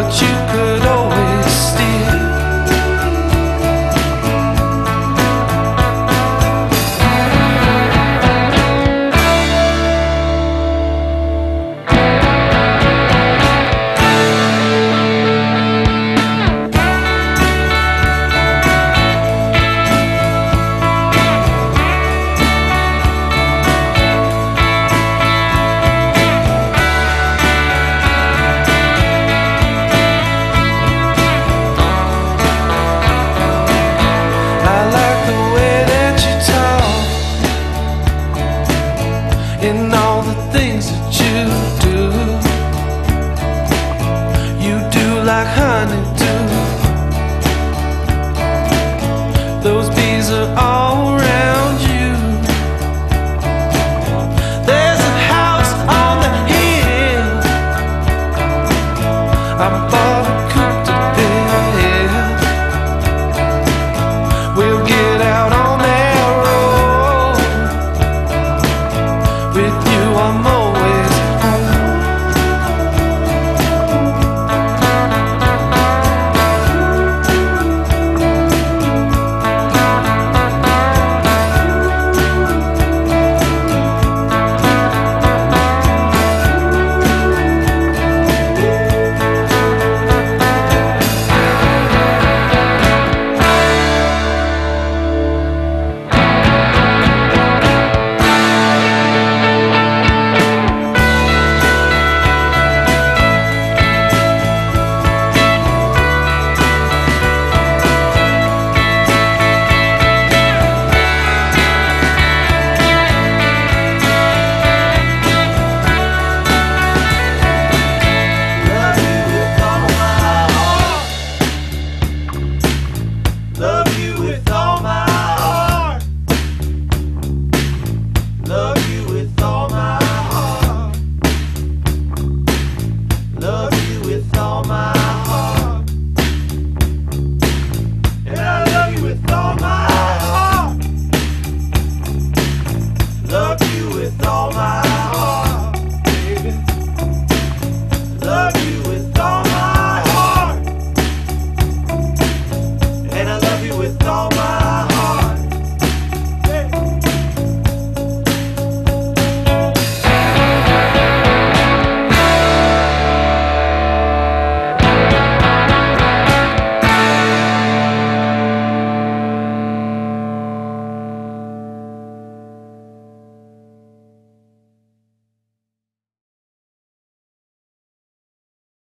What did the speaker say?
but you could those